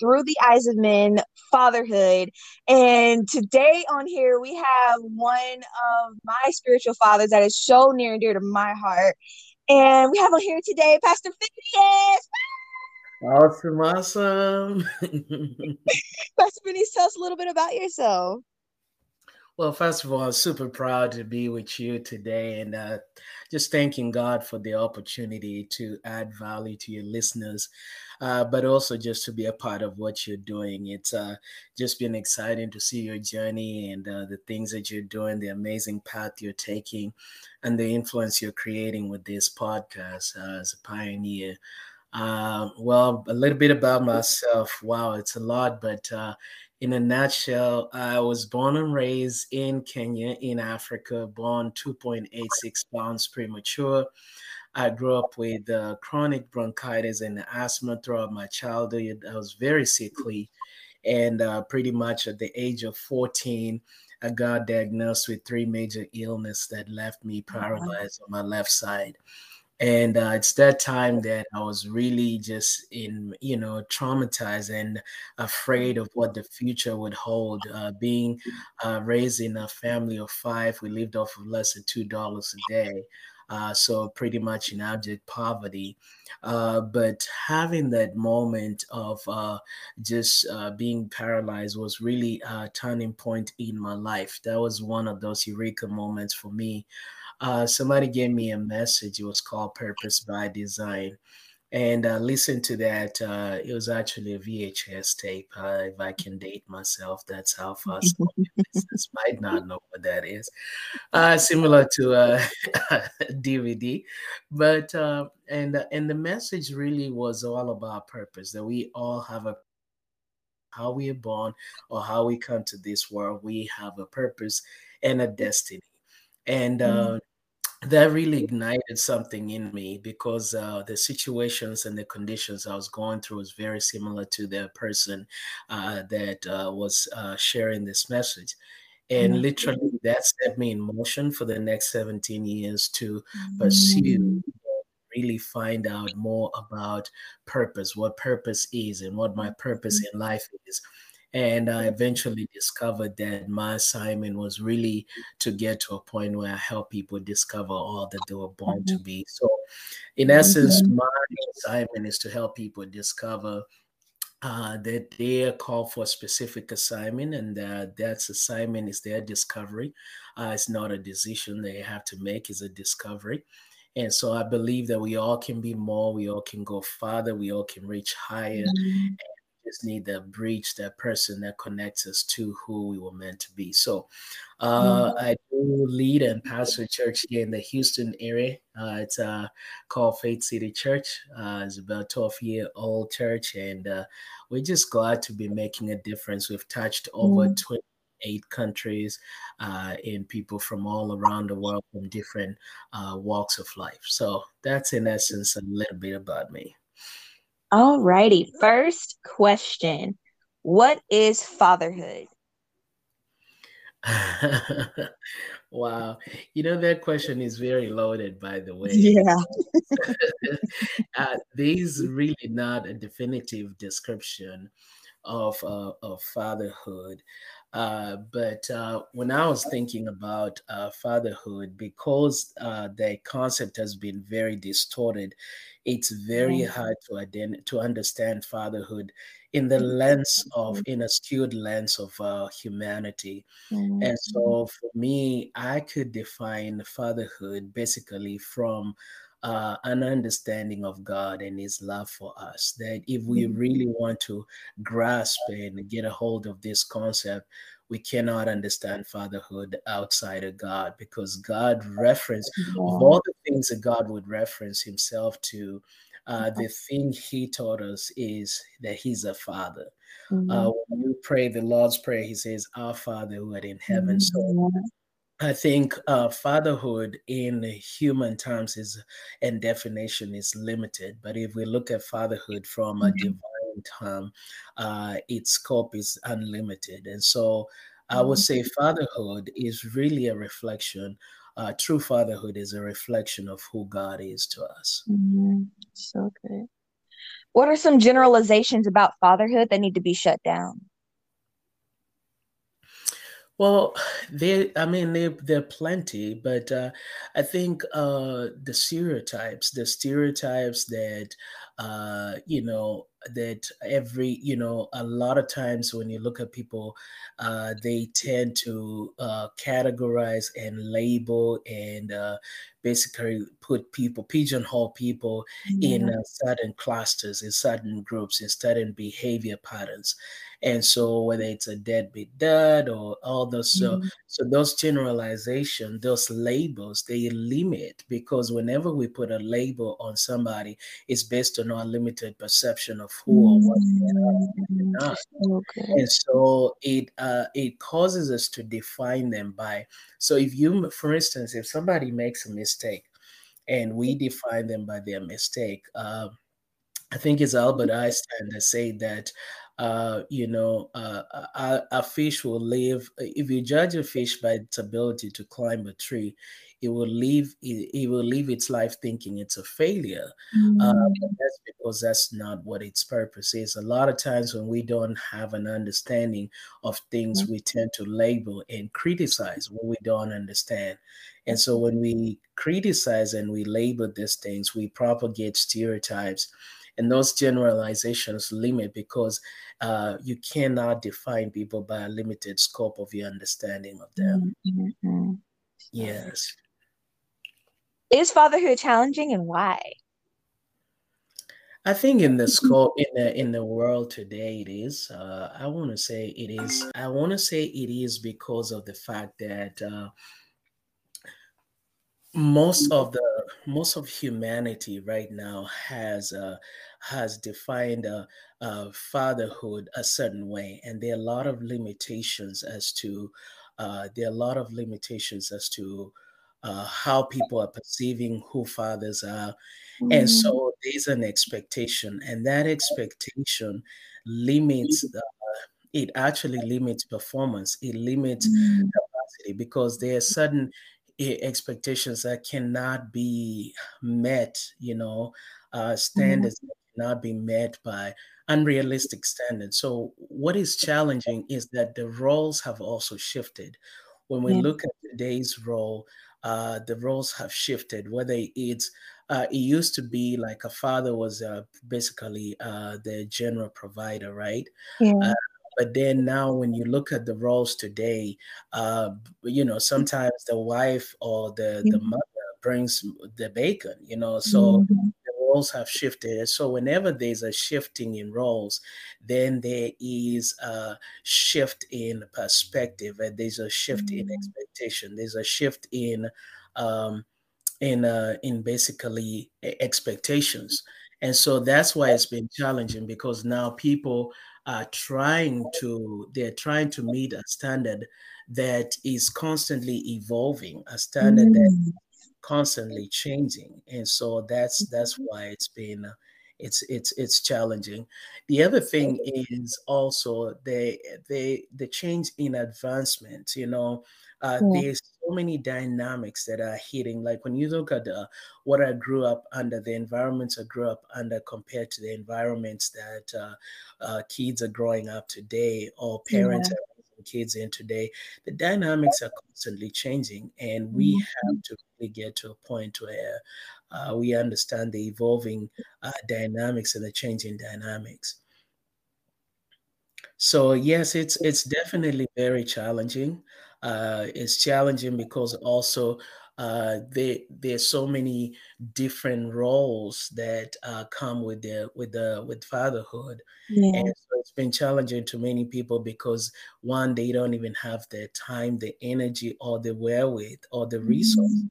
Through the Eyes of Men Fatherhood. And today on here, we have one of my spiritual fathers that is so near and dear to my heart. And we have on here today Pastor Phineas. Awesome, awesome. Pastor Phineas, tell us a little bit about yourself. Well, first of all, I'm super proud to be with you today and uh, just thanking God for the opportunity to add value to your listeners, uh, but also just to be a part of what you're doing. It's uh, just been exciting to see your journey and uh, the things that you're doing, the amazing path you're taking, and the influence you're creating with this podcast uh, as a pioneer. Uh, well, a little bit about myself. Wow, it's a lot, but in a nutshell, I was born and raised in Kenya, in Africa, born 2.86 pounds premature. I grew up with uh, chronic bronchitis and asthma throughout my childhood. I was very sickly. And uh, pretty much at the age of 14, I got diagnosed with three major illnesses that left me paralyzed on my left side and uh, it's that time that i was really just in you know traumatized and afraid of what the future would hold uh, being uh, raised in a family of five we lived off of less than two dollars a day uh, so pretty much in abject poverty uh, but having that moment of uh, just being paralyzed was really a turning point in my life that was one of those eureka moments for me uh, somebody gave me a message. It was called Purpose by Design. And uh, listen to that. Uh, it was actually a VHS tape. Uh, if I can date myself, that's how fast business might not know what that is. Uh, similar to a DVD, but uh, and and the message really was all about purpose. That we all have a how we are born or how we come to this world. We have a purpose and a destiny and mm-hmm. That really ignited something in me because uh, the situations and the conditions I was going through was very similar to the person uh, that uh, was uh, sharing this message. And mm-hmm. literally, that set me in motion for the next 17 years to pursue, mm-hmm. really find out more about purpose, what purpose is, and what my purpose mm-hmm. in life is. And I eventually discovered that my assignment was really to get to a point where I help people discover all that they were born to mm-hmm. be. So, in essence, mm-hmm. my assignment is to help people discover uh, that they are called for a specific assignment, and that that assignment is their discovery. Uh, it's not a decision they have to make; it's a discovery. And so I believe that we all can be more, we all can go farther, we all can reach higher. Mm-hmm just need that bridge, that person that connects us to who we were meant to be. So uh, mm-hmm. I do lead and pastor a church here in the Houston area. Uh, it's uh, called Faith City Church. Uh, it's about 12 year old church, and uh, we're just glad to be making a difference. We've touched over mm-hmm. 28 countries uh, in people from all around the world from different uh, walks of life. So that's in essence a little bit about me. All righty. First question What is fatherhood? wow. You know, that question is very loaded, by the way. Yeah. uh, there's really not a definitive description of, uh, of fatherhood. Uh, but uh, when I was thinking about uh, fatherhood, because uh, the concept has been very distorted, it's very mm-hmm. hard to ident- to understand fatherhood in the lens of in a skewed lens of uh, humanity. Mm-hmm. And so for me, I could define fatherhood basically from uh, an understanding of God and His love for us. That if we mm-hmm. really want to grasp and get a hold of this concept, we cannot understand fatherhood outside of God because God referenced of all the things that God would reference Himself to. Uh, the thing He taught us is that He's a Father. Uh, mm-hmm. Uh, when you pray the Lord's Prayer, He says, "Our Father who art in heaven." Mm-hmm. So I think uh, fatherhood in human terms is and definition is limited. But if we look at fatherhood from a mm-hmm. divine term, uh, its scope is unlimited. And so I would mm-hmm. say fatherhood is really a reflection. Uh, true fatherhood is a reflection of who God is to us. Mm-hmm. So good. What are some generalizations about fatherhood that need to be shut down? Well, there, I mean, there, there are plenty, but uh, I think uh, the stereotypes, the stereotypes that, uh, you know, that every, you know, a lot of times when you look at people, uh, they tend to uh, categorize and label and uh, basically put people, pigeonhole people in uh, certain clusters, in certain groups, in certain behavior patterns. And so whether it's a deadbeat dad or all those so Mhm. so those generalization, those labels, they limit because whenever we put a label on somebody, it's based on our limited perception of who or what they are and Mm, not. so. And so it uh, it causes us to define them by. So if you, for instance, if somebody makes a mistake and we define them by their mistake, uh, I think it's Albert Einstein that said that, uh, you know, uh, a, a fish will live. If you judge a fish by its ability to climb a tree, it will live. It, it will live its life thinking it's a failure. Uh, but Mm, that's because that's not what its purpose is. A lot of times when we don't have an understanding of things, we tend to label and criticize what we don't understand. And so when we criticize and we label these things, we propagate stereotypes and those generalizations limit because uh, you cannot define people by a limited scope of your understanding of them. mm, mm, mm. Yes. Is fatherhood challenging and why? I think in the scope in the in the world today it is. Uh, I want to say it is. I want to say it is because of the fact that uh, most of the most of humanity right now has uh, has defined uh, uh, fatherhood a certain way, and there are a lot of limitations as to uh, there are a lot of limitations as to uh, how people are perceiving who fathers are, and Mm, so there's an expectation, and that expectation limits. Uh, it actually limits performance. It limits mm, capacity because there are certain expectations that cannot be met, you know, uh, mm, standards that cannot be met by unrealistic standards. So, what is challenging is that the roles have also shifted. When we yeah, look at today's role, uh, the roles have shifted. Whether it's uh, it used to be like a father was uh, basically uh, the general provider, right? Uh, yeah. But then now, when you look at the roles today, uh, you know, sometimes the wife or the the Mm, mother brings the bacon, you know, so mhm, the roles have shifted. So whenever there's a shifting in roles, then there is a shift in perspective, and there's a shift in mm, expectation. There's a shift in um, in uh, in basically expectations. And so that's why it's been challenging because now people are trying to they're trying to meet a standard that is constantly evolving, a standard that mm, constantly changing. And so that's that's why it's been it's it's it's challenging. The other thing is also the the the change in advancement you know uh yeah, there's so many dynamics that are hitting like when you look at uh, what i grew up under the environments i grew up under compared to the environments that uh, uh, kids are growing up today or parents yeah. are raising kids in today the dynamics are constantly changing and we have Mhm, to really get to a point where uh, we understand the evolving uh, dynamics and the changing dynamics. So yes it's it's definitely very challenging uh, it's challenging because also uh, there there's so many different roles that uh, come with the with the with fatherhood and Yeah. so it's been challenging to many people because one, they don't even have the time, the energy, or the wherewith, or the resources Mm,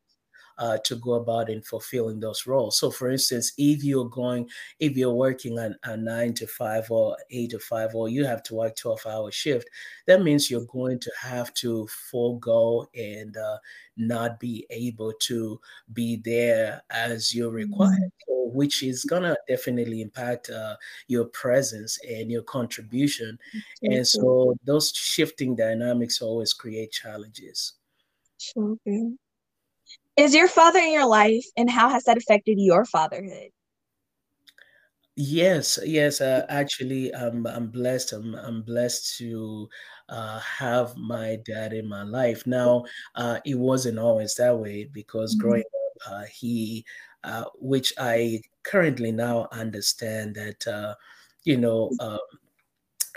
uh, to go about in fulfilling those roles. So, for instance, if you're going, if you're working on a nine to five or eight to five, or you have to work 12 hour shift, that means you're going to have to forego and uh, not be able to be there as you're required. mm, So, which is gonna definitely impact uh, your presence and your contribution, and so those shifting dynamics always create challenges. So good. Is your father in your life, and how has that affected your fatherhood? Yes, yes. Uh, actually, I'm I'm blessed. I'm I'm blessed to uh, have my dad in my life. Now, uh, it wasn't always that way because Mhm. growing up, uh, he, uh, which I currently now understand that, uh, you know, uh,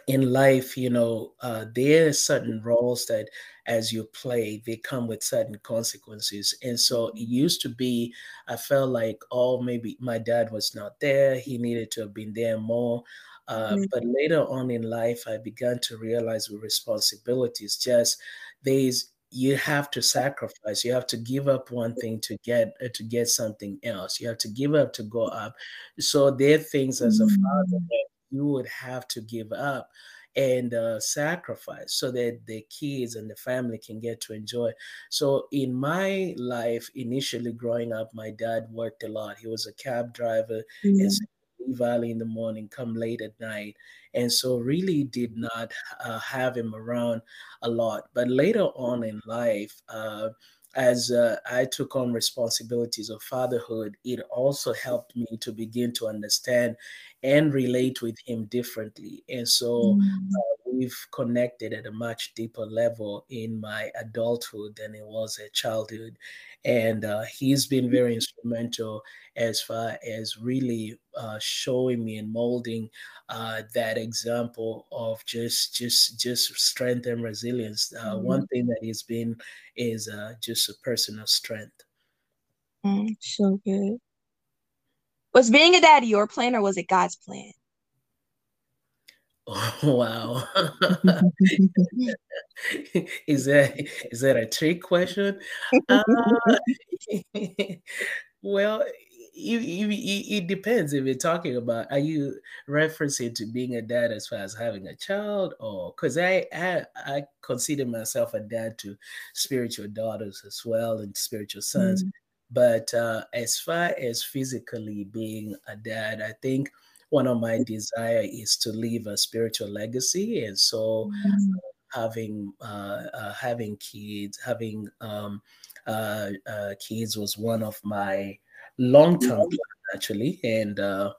in life, you know, uh, there are certain roles that as you play, they come with certain consequences. And so it used to be, I felt like, oh, maybe my dad was not there. He needed to have been there more. Uh, Mhm. but later on in life, I began to realize with responsibilities, just there's you have to sacrifice. You have to give up one thing to get uh, to get something else. You have to give up to go up. So there are things as a father Mm. You would have to give up and uh, sacrifice so that the kids and the family can get to enjoy. So in my life, initially growing up, my dad worked a lot. He was a cab driver and Yeah. so leave early in the morning, come late at night, and so really did not uh, have him around a lot. But later on in life. Uh, as uh, I took on responsibilities of fatherhood, it also helped me to begin to understand and relate with him differently. And so Mm. uh, we've connected at a much deeper level in my adulthood than it was at childhood. And uh, he's been very instrumental as far as really uh, showing me and molding uh, that example of just just just strength and resilience. Uh, Mhm. one thing that he's been is uh, just a personal strength. Mm, so good. Was being a daddy your plan or was it God's plan? Oh, wow. is that is that a trick question? Uh, well, you, it depends if you're talking about are you referencing to being a dad as far as having a child or because I, I I consider myself a dad to spiritual daughters as well and spiritual sons. Mm. But uh, as far as physically being a dad, I think one of my desire is to leave a spiritual legacy and so Mm. having uh, uh, having kids having um, uh, uh, kids was one of my long-term Mhm. plan actually and uh,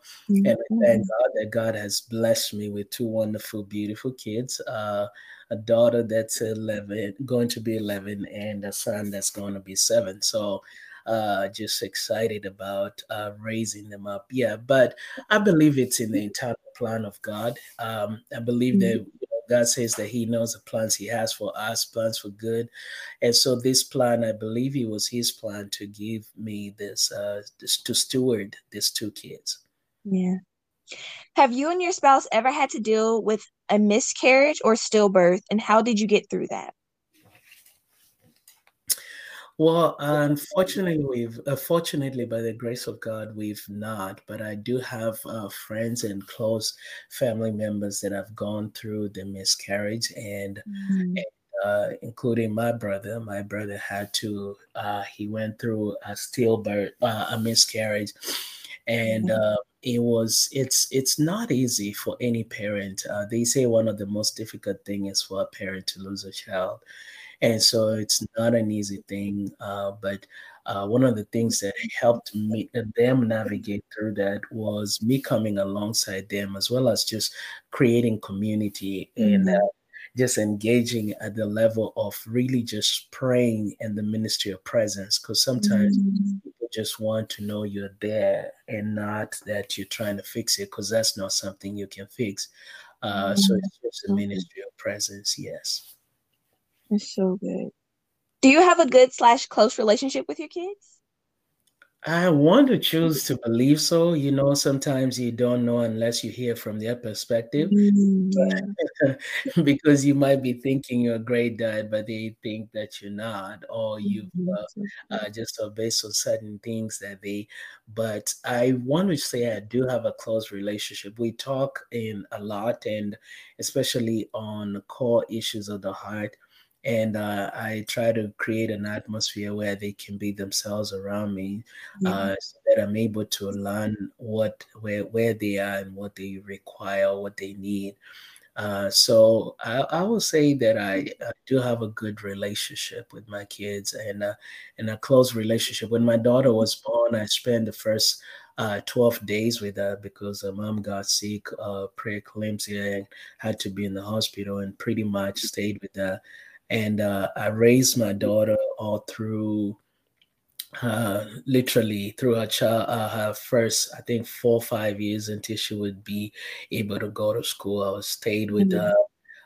and thank. God that God has blessed me with two wonderful beautiful kids uh, a daughter that's 11 going to be 11 and a son that's going to be 7 so uh, just excited about uh, raising them up yeah but I believe it's in the entire plan of God. Um, I believe that Mhm. you God says that He knows the plans He has for us, plans for good. And so, this plan, I believe it was His plan to give me this, uh, this to steward these two kids. Yeah. Have you and your spouse ever had to deal with a miscarriage or stillbirth, and how did you get through that? Well, unfortunately, we've uh, fortunately by the grace of God, we've not. But I do have uh, friends and close family members that have gone through the miscarriage, and Mm. uh, including my brother. My brother had to, uh, he went through a stillbirth, uh, a miscarriage, and Yeah. uh, it was, it's, it's not easy for any parent. Uh, they say one of the most difficult thing is for a parent to lose a child, and so it's not an easy thing. Uh, but uh, one of the things that helped me uh, them navigate through that was me coming alongside them, as well as just creating community and Mhm. just engaging at the level of really just praying and the ministry of presence because sometimes Mm. people just want to know you're there and not that you're trying to fix it because that's not something you can fix uh, so Mm. it's just a ministry of presence yes It's so good. Do you have a good slash close relationship with your kids? I want to choose to believe so. You know, sometimes you don't know unless you hear from their perspective. Mm, yeah. because you might be thinking you're a great dad, but they think that you're not, or you've Mhm. uh, uh, just are based on certain things that they. But I want to say I do have a close relationship. We talk in a lot, and especially on core issues of the heart. And uh, I try to create an atmosphere where they can be themselves around me, Yeah. uh, so that I'm able to learn what where where they are and what they require, what they need uh, so I, I will say that I, I do have a good relationship with my kids and uh, and a close relationship. When my daughter was born, I spent the first uh, 12 days with her because her mom got sick, uh, preeclampsia, and had to be in the hospital, and pretty much stayed with her. And uh, I raised my daughter all through, uh, literally through her child, uh, her first, I think, four or five years until she would be able to go to school. I was stayed with mm-hmm. her.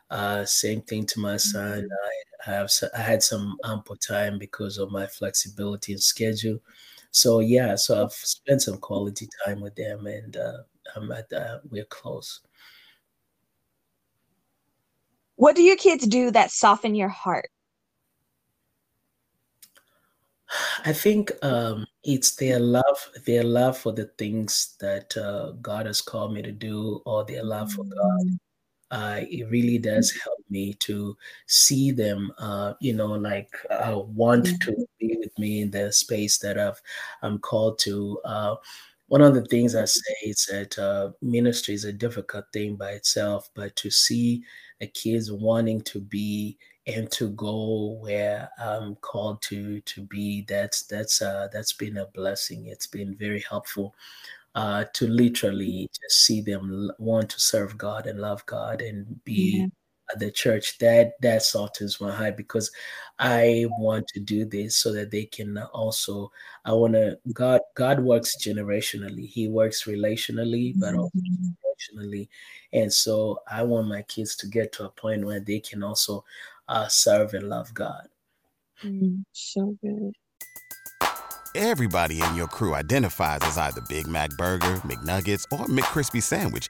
Uh, same thing to my son. Mm-hmm. I have I had some ample time because of my flexibility and schedule. So yeah, so I've spent some quality time with them, and uh, I'm at uh, we're close. What do your kids do that soften your heart? I think um, it's their love, their love for the things that uh, God has called me to do, or their love for God. Mm. Uh, it really does help me to see them, uh, you know, like uh, want mm-hmm. to be with me in the space that I've I'm called to. One of the things I say is that uh, ministry is a difficult thing by itself, but to see the kids wanting to be and to go where I'm called to to be, that's that's uh, that's been a blessing. It's been very helpful uh, to literally just see them want to serve God and love God and be yeah. At the church. That that salt is my heart because I want to do this so that they can also. I want to. God God works generationally. He works relationally, but also mm-hmm. generationally. And so I want my kids to get to a point where they can also uh, serve and love God. Mm, so good. Everybody in your crew identifies as either Big Mac Burger, McNuggets, or McCrispy Sandwich.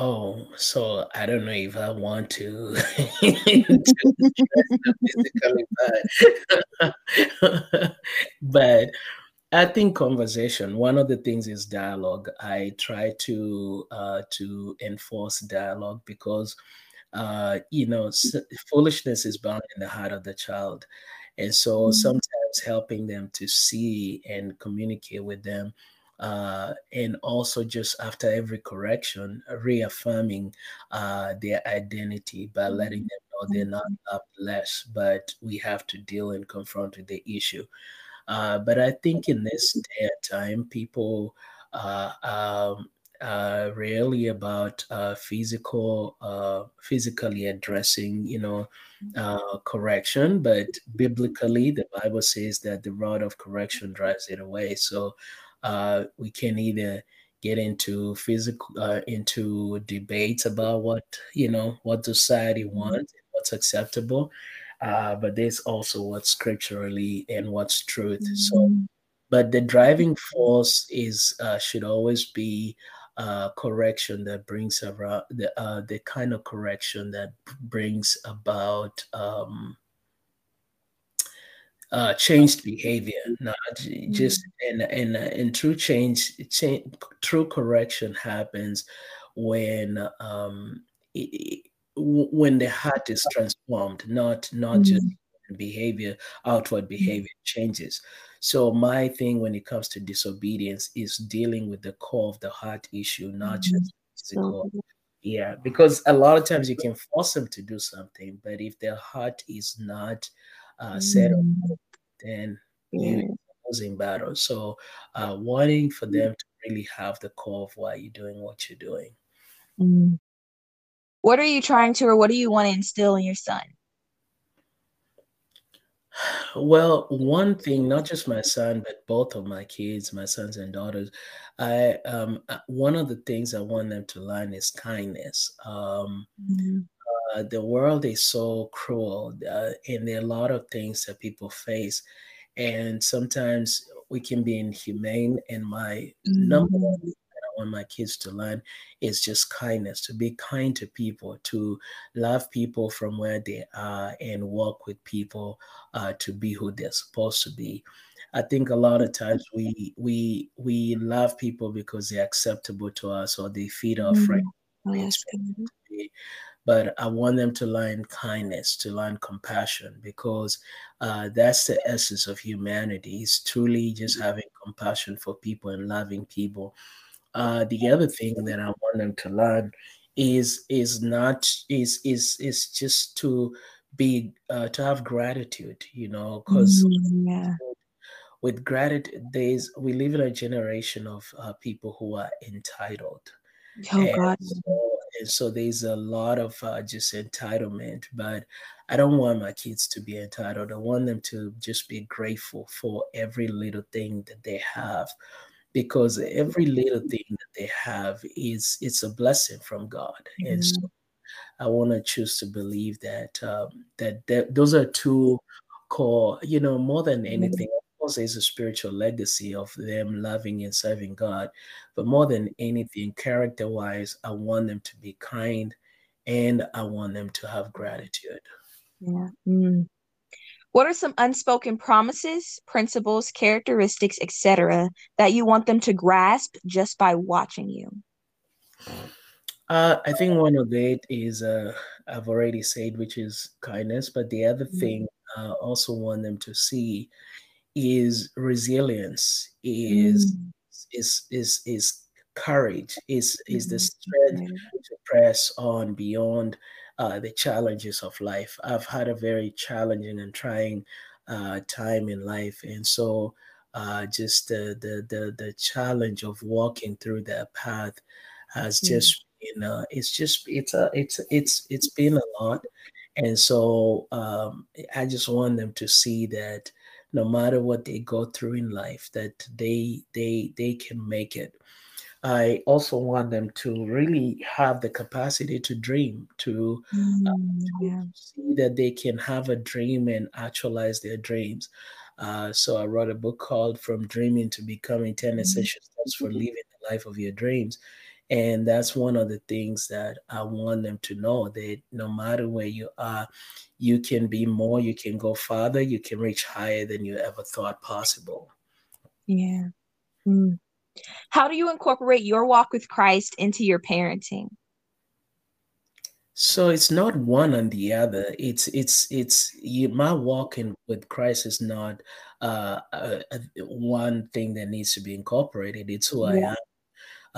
Oh, so I don't know if I want to, but I think conversation. One of the things is dialogue. I try to uh, to enforce dialogue because uh, you know foolishness is bound in the heart of the child, and so mm-hmm. sometimes helping them to see and communicate with them. Uh, and also just after every correction, reaffirming uh, their identity by letting them know they're not mm-hmm. up less, but we have to deal and confront with the issue. Uh, but I think in this day and time, people uh, um, uh, really about uh, physical, uh, physically addressing, you know, mm-hmm. uh, correction. But biblically, the Bible says that the rod of correction drives it away. So uh, we can either get into physical, uh, into debates about what you know what society mm-hmm. wants, what's acceptable. uh, but there's also what's scripturally and what's truth. Mm-hmm. So, but the driving force is uh, should always be uh, correction that brings around the uh, the kind of correction that brings about um, uh, changed behavior, not just mm-hmm. and and and true change, change true correction happens when um, it, when the heart is transformed, not not mm-hmm. just behavior, outward mm-hmm. behavior mm-hmm. changes. So my thing when it comes to disobedience is dealing with the core of the heart issue, not mm-hmm. just physical. Yeah, because a lot of times you can force them to do something, but if their heart is not uh, settled, mm-hmm. then yeah. losing battle. So uh, wanting for them to really have the core of why you're doing what you're doing. Mm-hmm. What are you trying to, or what do you want to instill in your son? Well, one thing, not just my son, but both of my kids, my sons and daughters, I um uh, one of the things I want them to learn is kindness. Um, mm-hmm. Uh, the world is so cruel, uh, and there are a lot of things that people face, and sometimes we can be inhumane. And my mm-hmm. number one I want my kids to learn is just kindness, to be kind to people, to love people from where they are and work with people uh, to be who they're supposed to be. I think a lot of times we we we love people because they're acceptable to us or they feed our friends. Mm-hmm. Oh, but I want them to learn kindness, to learn compassion, because uh, that's the essence of humanity. It's truly just having compassion for people and loving people. Uh, the other thing that I want them to learn is is not is is is just to be uh, to have gratitude. You know, because mm, yeah. with gratitude, there's we live in a generation of uh, people who are entitled. Oh and God. So, and so there's a lot of uh, just entitlement but i don't want my kids to be entitled. I want them to just be grateful for every little thing that they have because every little thing that they have is it's a blessing from god. Mm-hmm. and so i want to choose to believe that um, that, that those are two core you know more than anything course, there's a spiritual legacy of them loving and serving God. But more than anything, character wise, I want them to be kind and I want them to have gratitude. Yeah. Mm. What are some unspoken promises, principles, characteristics, etc., that you want them to grasp just by watching you? Uh, I think one of it is uh, I've already said, which is kindness. But the other mm-hmm. thing I also want them to see is resilience, is mm. is is is courage, is is the mm-hmm. strength to press on beyond uh, the challenges of life. I've had a very challenging and trying uh, time in life, and so uh, just the, the the the challenge of walking through that path has mm. just been uh, it's just it's a it's it's it's been a lot, and so um, I just want them to see that no matter what they go through in life that they they they can make it i also want them to really have the capacity to dream to, mm, uh, to yeah. see that they can have a dream and actualize their dreams uh, so i wrote a book called from dreaming to becoming 10 mm-hmm. essential steps for living the life of your dreams and that's one of the things that i want them to know that no matter where you are you can be more, you can go farther, you can reach higher than you ever thought possible. Yeah. Mm. How do you incorporate your walk with Christ into your parenting? So it's not one on the other. It's it's it's you, my walking with Christ is not uh, uh, one thing that needs to be incorporated. It's who yeah. I am.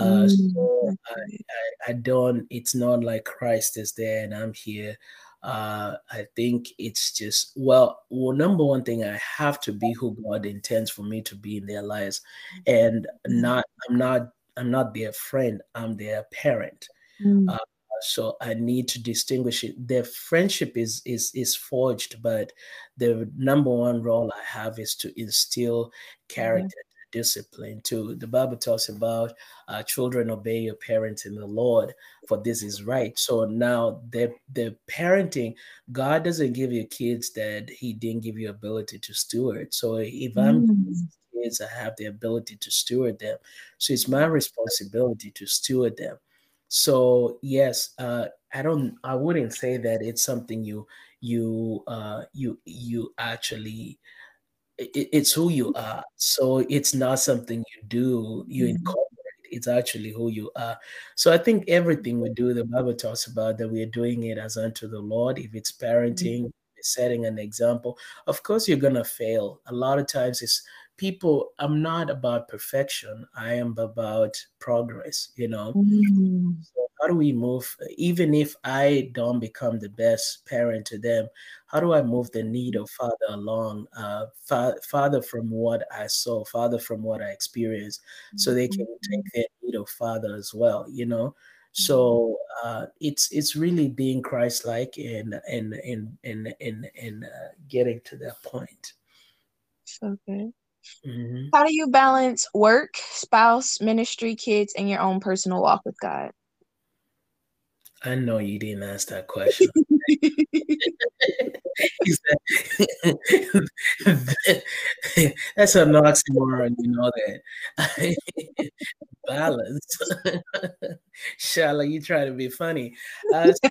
Uh, mm. so I, I, I don't. It's not like Christ is there and I'm here uh, I think it's just well, well, number one thing, I have to be who God intends for me to be in their lives, and mm. not I'm not I'm not their friend, I'm their parent. Mm. Uh, so I need to distinguish it. Their friendship is is is forged, but the number one role I have is to instill mm-hmm. character, discipline too. The Bible talks about uh, children obey your parents in the Lord, for this is right. So now the the parenting, God doesn't give you kids that He didn't give you ability to steward. So if I'm mm. kids, I have the ability to steward them. So it's my responsibility to steward them. So yes, uh, I don't. I wouldn't say that it's something you you uh, you you actually it, it's who you are. So it's not something you do, you mm-hmm. incorporate. It's actually who you are. So I think everything we do, the Bible talks about that we are doing it as unto the Lord. If it's parenting, mm-hmm. setting an example, of course you're gonna fail. A lot of times it's people i'm not about perfection. I am about progress you know? Mm. so how do we move even if i don't become the best parent to them how do i move the need of father along uh, fa- father from what i saw father from what i experienced so they can take their need of father as well you know? So uh, it's it's really being christ-like and and and and and, and uh, getting to that point. Okay Mm-hmm. How do you balance work, spouse, ministry, kids, and your own personal walk with God? I know you didn't ask that question. that's an oxymoron, you know that. Balance. Shala, you try to be funny. Uh, so,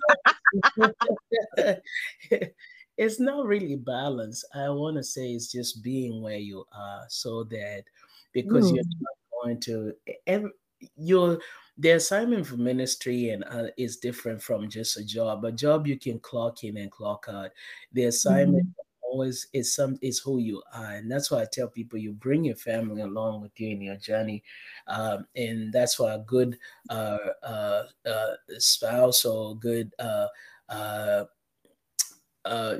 it's not really balance. I want to say it's just being where you are so that because mm. you're not going to every, your the assignment for ministry and uh, is different from just a job. A job you can clock in and clock out. The assignment mm always is some is who you are, and that's why I tell people you bring your family along with you in your journey, um, and that's why a good uh, uh, uh, spouse or good uh,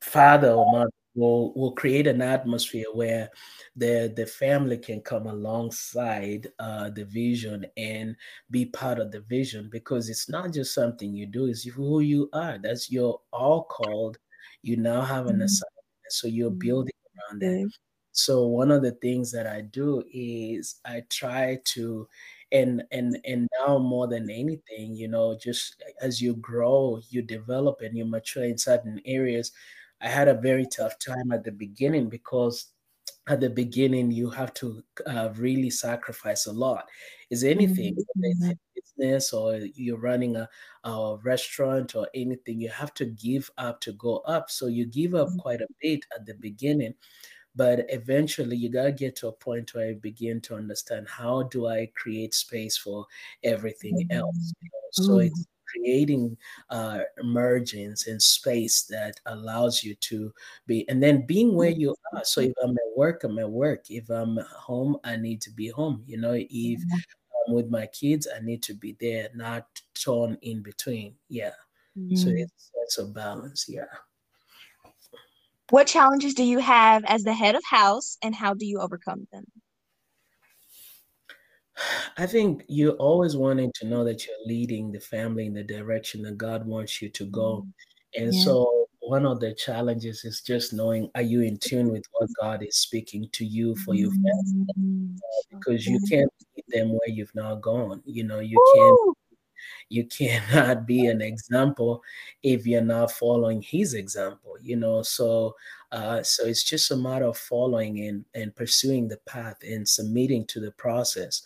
father or mother will will create an atmosphere where the the family can come alongside uh, the vision and be part of the vision because it's not just something you do; it's who you are. That's you're all called. You now have an mm-hmm. assignment, so you're mm-hmm. building around that. So one of the things that I do is I try to and and and now more than anything you know just as you grow you develop and you mature in certain areas i had a very tough time at the beginning because at the beginning you have to uh, really sacrifice a lot is anything mm-hmm. business or you're running a, a, restaurant or anything you have to give up to go up so you give up mm-hmm. quite a bit at the beginning but eventually you got to get to a point where i begin to understand how do i create space for everything else you know? so mm-hmm. it's creating uh, emergence and space that allows you to be, and then being where you are. So if I'm at work, I'm at work. If I'm home, I need to be home. You know, if I'm with my kids, I need to be there, not torn in between. Yeah. Mm-hmm. So it's, it's a balance. Yeah. What challenges do you have as the head of house and how do you overcome them? I think you're always wanting to know that you're leading the family in the direction that God wants you to go. Mm-hmm. And yeah. so one of the challenges is just knowing are you in tune with what God is speaking to you for your family? Mm-hmm. Uh, because you can't lead them where you've not gone. You know, you can't you cannot be an example if you're not following his example you know so uh, so it's just a matter of following and, and pursuing the path and submitting to the process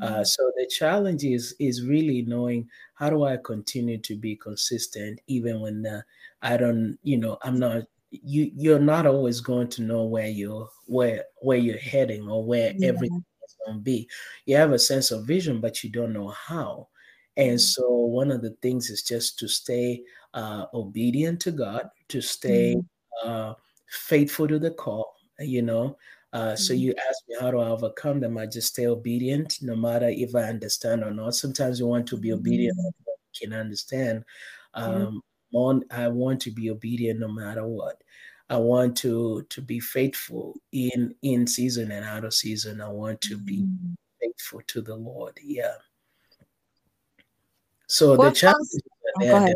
uh, mm-hmm. so the challenge is is really knowing how do i continue to be consistent even when uh, i don't you know i'm not you you're not always going to know where you're where where you're heading or where yeah. everything is going to be you have a sense of vision but you don't know how and mm-hmm. so one of the things is just to stay uh, obedient to God, to stay mm-hmm. uh, faithful to the call, you know. Uh, so mm-hmm. you ask me how do I overcome them? I just stay obedient, no matter if I understand or not. Sometimes you want to be obedient, mm-hmm. can understand. Um, on, I want to be obedient no matter what. I want to to be faithful in in season and out of season. I want to be faithful to the Lord. Yeah. So what the challenges are oh.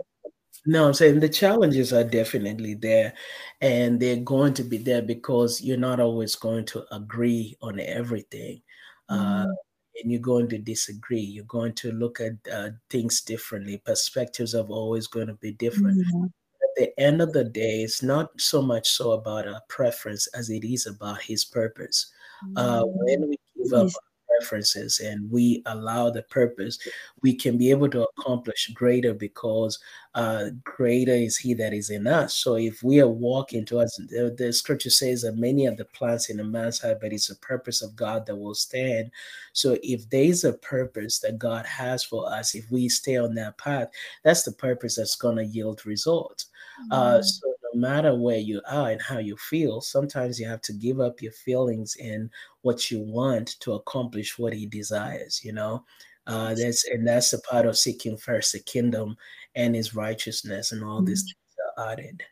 No, I'm saying the challenges are definitely there, and they're going to be there because you're not always going to agree on everything. Uh, mm-hmm. Uh, and you're going to disagree. You're going to look at uh, things differently. Perspectives are always going to be different. Mm-hmm. At the end of the day, it's not so much so about our preference as it is about his purpose. Mm-hmm. Uh, when we give up preferences and we allow the purpose, we can be able to accomplish greater because uh, greater is He that is in us. So if we are walking towards the, the scripture says that many of the plants in a man's heart, but it's the purpose of God that will stand. So if there's a purpose that God has for us, if we stay on that path, that's the purpose that's going to yield results. Uh, so no matter where you are and how you feel, sometimes you have to give up your feelings and what you want to accomplish what He desires. You know, uh, that's and that's the part of seeking first the kingdom and His righteousness, and all mm-hmm. these things are added.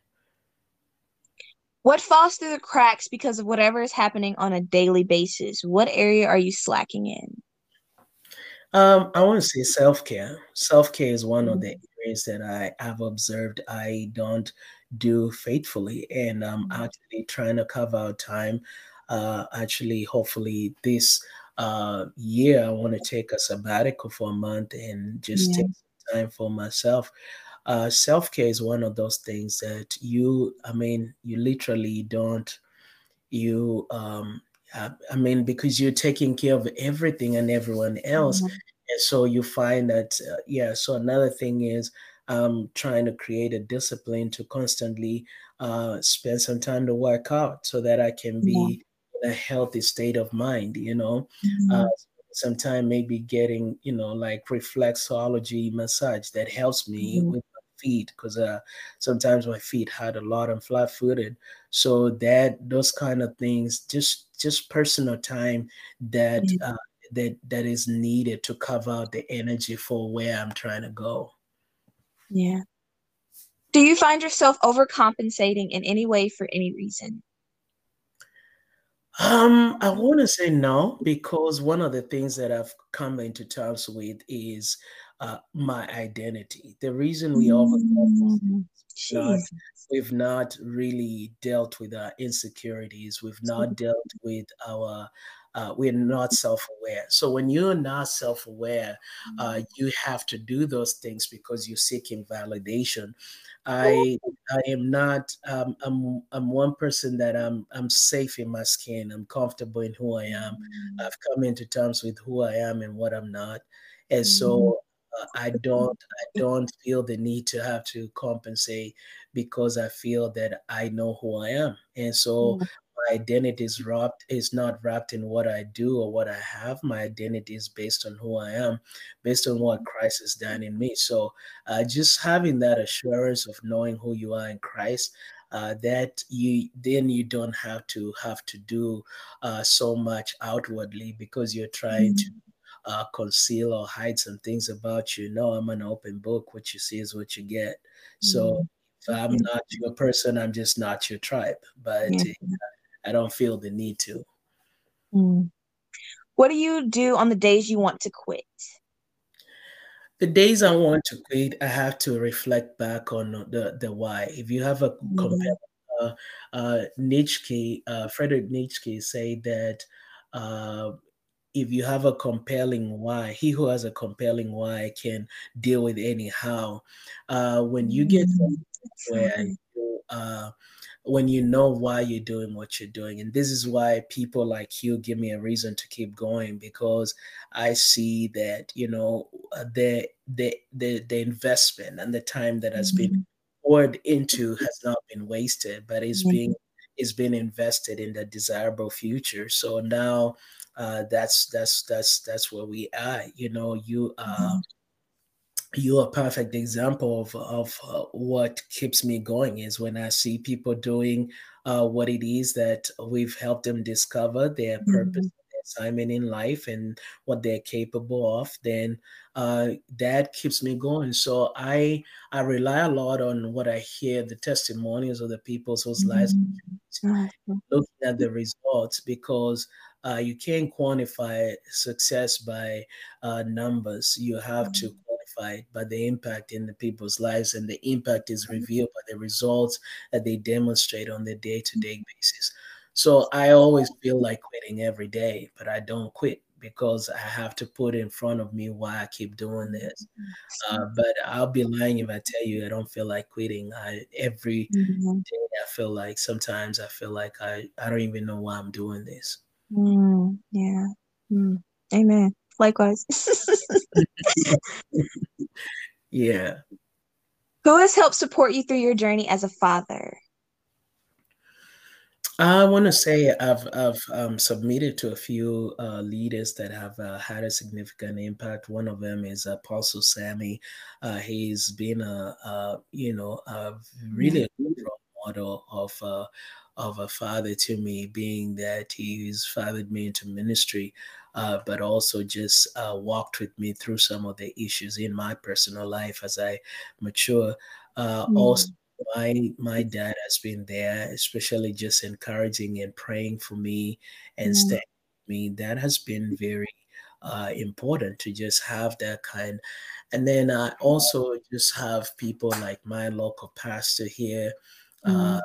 What falls through the cracks because of whatever is happening on a daily basis? What area are you slacking in? Um, I want to say self care. Self care is one of the mm-hmm. areas that I have observed I don't do faithfully, and I'm mm-hmm. actually trying to carve out time. Uh, actually, hopefully this uh, year, I want to take a sabbatical for a month and just yeah. take time for myself. uh, self care is one of those things that you, I mean, you literally don't, you, um, uh, I mean, because you're taking care of everything and everyone else. Mm-hmm. And so you find that, uh, yeah. So another thing is um, trying to create a discipline to constantly uh, spend some time to work out so that I can be yeah. in a healthy state of mind, you know. Mm-hmm. Uh, sometime maybe getting, you know, like reflexology massage that helps me mm-hmm. with my feet because uh, sometimes my feet had a lot of flat footed. So that those kind of things, just just personal time that uh, that that is needed to cover the energy for where I'm trying to go. Yeah. Do you find yourself overcompensating in any way for any reason? Um, I want to say no because one of the things that I've come into terms with is uh, my identity. The reason we overcompensate, mm, not, we've not really dealt with our insecurities. We've not dealt with our uh, we're not self-aware. So when you're not self-aware, uh, mm. you have to do those things because you're seeking validation. I I am not. Um, I'm I'm one person that I'm I'm safe in my skin. I'm comfortable in who I am. Mm. I've come into terms with who I am and what I'm not, and so mm. I don't I don't feel the need to have to compensate because I feel that I know who I am, and so my identity is wrapped is not wrapped in what I do or what I have. My identity is based on who I am, based on what Christ has done in me. So uh, just having that assurance of knowing who you are in Christ. Uh, that you then you don't have to have to do uh, so much outwardly because you're trying mm-hmm. to uh, conceal or hide some things about you. No, I'm an open book. What you see is what you get. So mm-hmm. if I'm not your person, I'm just not your tribe. But yeah. I don't feel the need to. Mm. What do you do on the days you want to quit? The days I want to quit, I have to reflect back on the the why. If you have a mm-hmm. compelling, uh, uh, Nietzsche, uh, Frederick Nietzsche, say that uh, if you have a compelling why, he who has a compelling why can deal with anyhow. Uh, when you get mm-hmm. where you, uh, when you know why you're doing what you're doing. And this is why people like you give me a reason to keep going because I see that, you know, uh, the the the, the investment and the time that has mm-hmm. been poured into has not been wasted, but it's mm-hmm. being is being invested in the desirable future. So now uh, that's that's that's that's where we are. You know, you uh, mm-hmm you're a perfect example of, of uh, what keeps me going is when I see people doing uh, what it is that we've helped them discover their purpose, mm-hmm. their assignment in life, and what they're capable of. Then uh, that keeps me going. So I I rely a lot on what I hear, the testimonials of the people whose lives, mm-hmm. looking at the results because. Uh, you can't quantify success by uh, numbers. You have to mm-hmm quantified by the impact in the people's lives, and the impact is mm-hmm. revealed by the results that they demonstrate on the day to day basis. So I always feel like quitting every day, but I don't quit because I have to put in front of me why I keep doing this. Uh, but I'll be lying if I tell you I don't feel like quitting. I every mm-hmm. day I feel like sometimes I feel like I I don't even know why I'm doing this. Mm, yeah. Mm. Amen. Likewise. yeah. Who has helped support you through your journey as a father? I want to say I've I've um, submitted to a few uh, leaders that have uh, had a significant impact. One of them is Apostle Sammy. Uh, he's been a, a, you know a really a good role model of uh, of a father to me, being that he's fathered me into ministry uh, but also just uh, walked with me through some of the issues in my personal life as I mature. Uh, mm. Also, my my dad has been there, especially just encouraging and praying for me and mm. staying with me. That has been very uh, important to just have that kind. And then I also just have people like my local pastor here. Mm. Uh,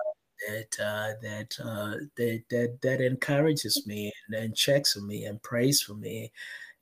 that uh, that uh, that that that encourages me and, and checks on me and prays for me,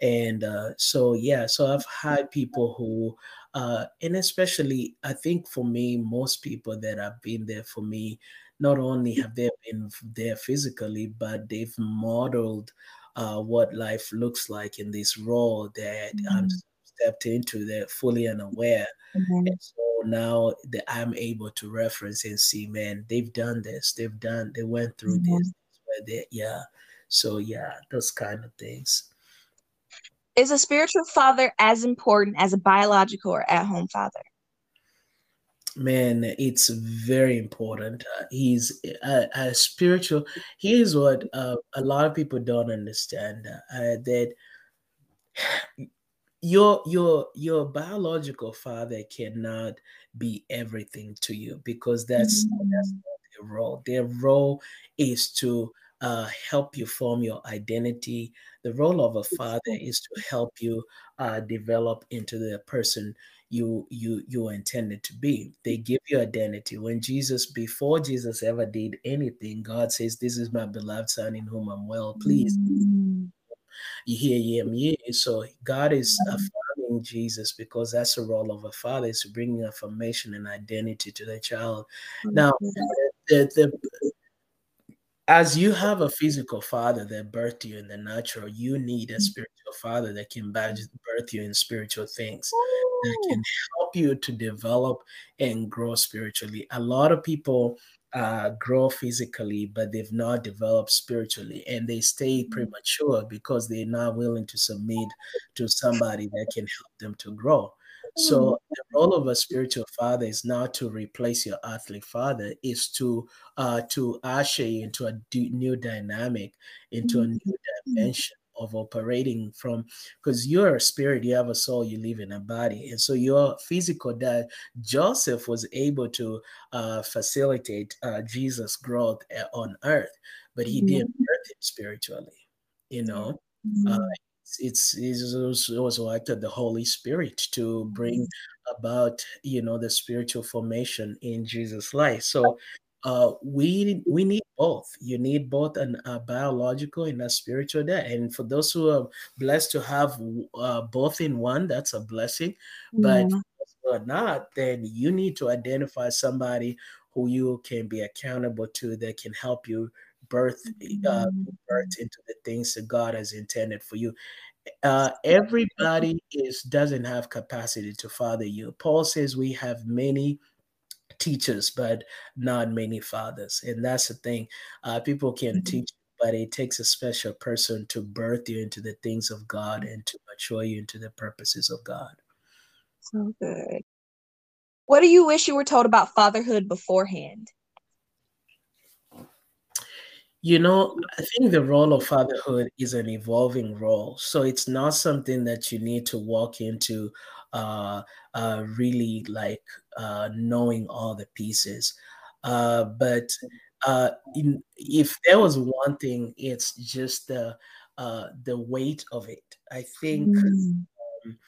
and uh, so yeah so i've had people who uh, and especially i think for me most people that have been there for me not only have they been there physically but they've modeled uh, what life looks like in this role that mm-hmm. i'm stepped into they're fully unaware mm-hmm. and so now that i'm able to reference and see man they've done this they've done they went through mm-hmm. this they, yeah so yeah those kind of things is a spiritual father as important as a biological or at home father? Man, it's very important. Uh, he's a, a, spiritual. Here's what uh, a lot of people don't understand uh, that your your your biological father cannot be everything to you because that's mm-hmm. that's not their role. Their role is to uh, help you form your identity. The role of a father is to help you uh, develop into the person you you you intended to be. They give you identity. When Jesus, before Jesus ever did anything, God says, "This is my beloved son in whom I'm well pleased." Mm-hmm. You hear him, yeah. So God is affirming Jesus because that's the role of a father is bringing affirmation and identity to the child. Now, the, the as you have a physical father that birthed you in the natural, you need a mm. spiritual father that can birth you in spiritual things, that can help you to develop and grow spiritually. A lot of people uh, grow physically, but they've not developed spiritually, and they stay mm. premature because they're not willing to submit to somebody that can help them to grow. So mm. the role of a spiritual father is not to replace your earthly father, is to uh, to usher you into a new dynamic, into a new mm-hmm. dimension of operating from because you're a spirit, you have a soul, you live in a body, and so your physical that Joseph was able to uh, facilitate uh, Jesus' growth uh, on earth, but he mm-hmm. didn't birth him spiritually, you know. Mm-hmm. Uh, it's, it's also acted the Holy Spirit to bring mm-hmm. about you know the spiritual formation in Jesus' life. So uh, we we need both. You need both an, a biological and a spiritual dad. And for those who are blessed to have uh, both in one, that's a blessing. But yeah. not, then you need to identify somebody who you can be accountable to that can help you birth uh, mm-hmm. birth into the things that God has intended for you. Uh, everybody is doesn't have capacity to father you. Paul says we have many teachers, but not many fathers, and that's the thing. Uh, people can mm-hmm. teach, but it takes a special person to birth you into the things of God and to mature you into the purposes of God. So good. What do you wish you were told about fatherhood beforehand? You know, I think the role of fatherhood is an evolving role. So it's not something that you need to walk into uh, uh, really like uh, knowing all the pieces. Uh, but uh, in, if there was one thing, it's just the uh, the weight of it. I think mm. um,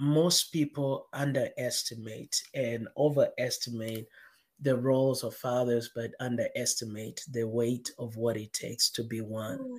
most people underestimate and overestimate the roles of fathers, but underestimate the weight of what it takes to be one. Mm,